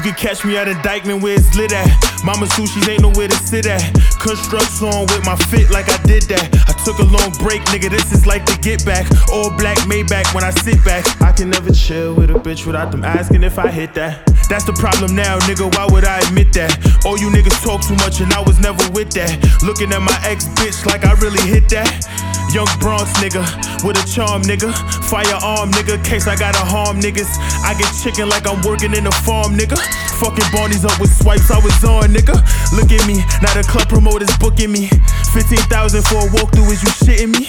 You can catch me at a Dyckman where it's lit at. Mama sushis ain't nowhere to sit at. Constructs on with my fit like I did that. I took a long break, nigga. This is like the get back. All black Maybach when I sit back. I can never chill with a bitch without them asking if I hit that. That's the problem now, nigga. Why would I admit that? All you niggas talk too much and I was never with that. Looking at my ex bitch like I really hit that. Young Bronx nigga with a charm nigga. Firearm nigga, case I gotta harm niggas. I get chicken like I'm working in a farm nigga. Fucking Barney's up with swipes, I was on nigga. Look at me, now the club promoters booking me. 15,000 for a walkthrough, is you shitting me?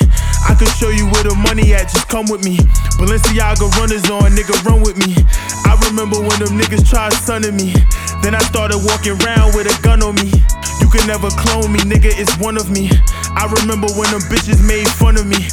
I can show you where the money at, just come with me. Balenciaga runners on, nigga, run with me. I remember when them niggas tried sunning me. Then I started walking around with a gun on me. You can never clone me, nigga, it's one of me. I remember when them bitches made fun of me.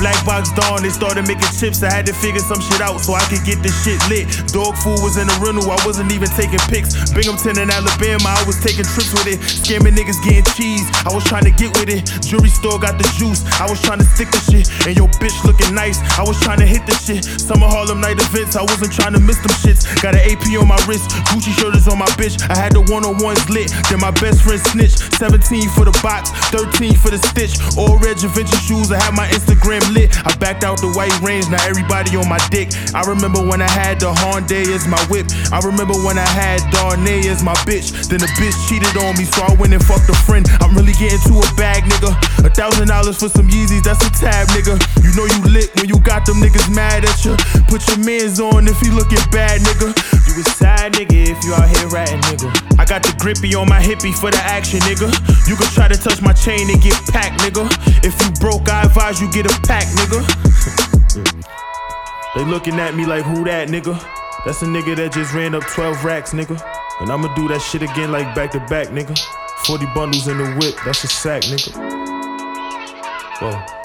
Black box dawn, they started making chips. I had to figure some shit out so I could get this shit lit. Dog food was in the rental, I wasn't even taking pics. Binghamton and Alabama, I was taking trips with it. Scamming niggas getting cheese, I was trying to get with it. Jewelry store got the juice, I was trying to stick the shit. And your bitch looking nice, I was trying to hit the shit. Summer Harlem night events, I wasn't trying to miss them shits. Got an AP on my wrist, Gucci shoulders on my bitch. I had the one on ones lit, then my best friend snitch. 17 for the box, 13 for the stitch. All red Givenchy shoes, I had my Instagram lit. I backed out the white range, now everybody on my dick. I remember when I had the Hyundai as my whip. I remember when I had Darnay as my bitch. Then the bitch cheated on me, so I went and fucked a friend. I'm really getting to a bag, nigga. A thousand dollars for some Yeezys, that's a tab, nigga. You know you lit when you got them niggas mad at you. Put your mans on if he looking bad, nigga. You a side nigga if you out here ratting, got the grippy on my hippie for the action, nigga. You can try to touch my chain and get packed, nigga. If you broke, I advise you get a pack, nigga. they looking at me like, who that, nigga? That's a nigga that just ran up 12 racks, nigga. And I'ma do that shit again like back to back, nigga. 40 bundles in the whip, that's a sack, nigga. Whoa.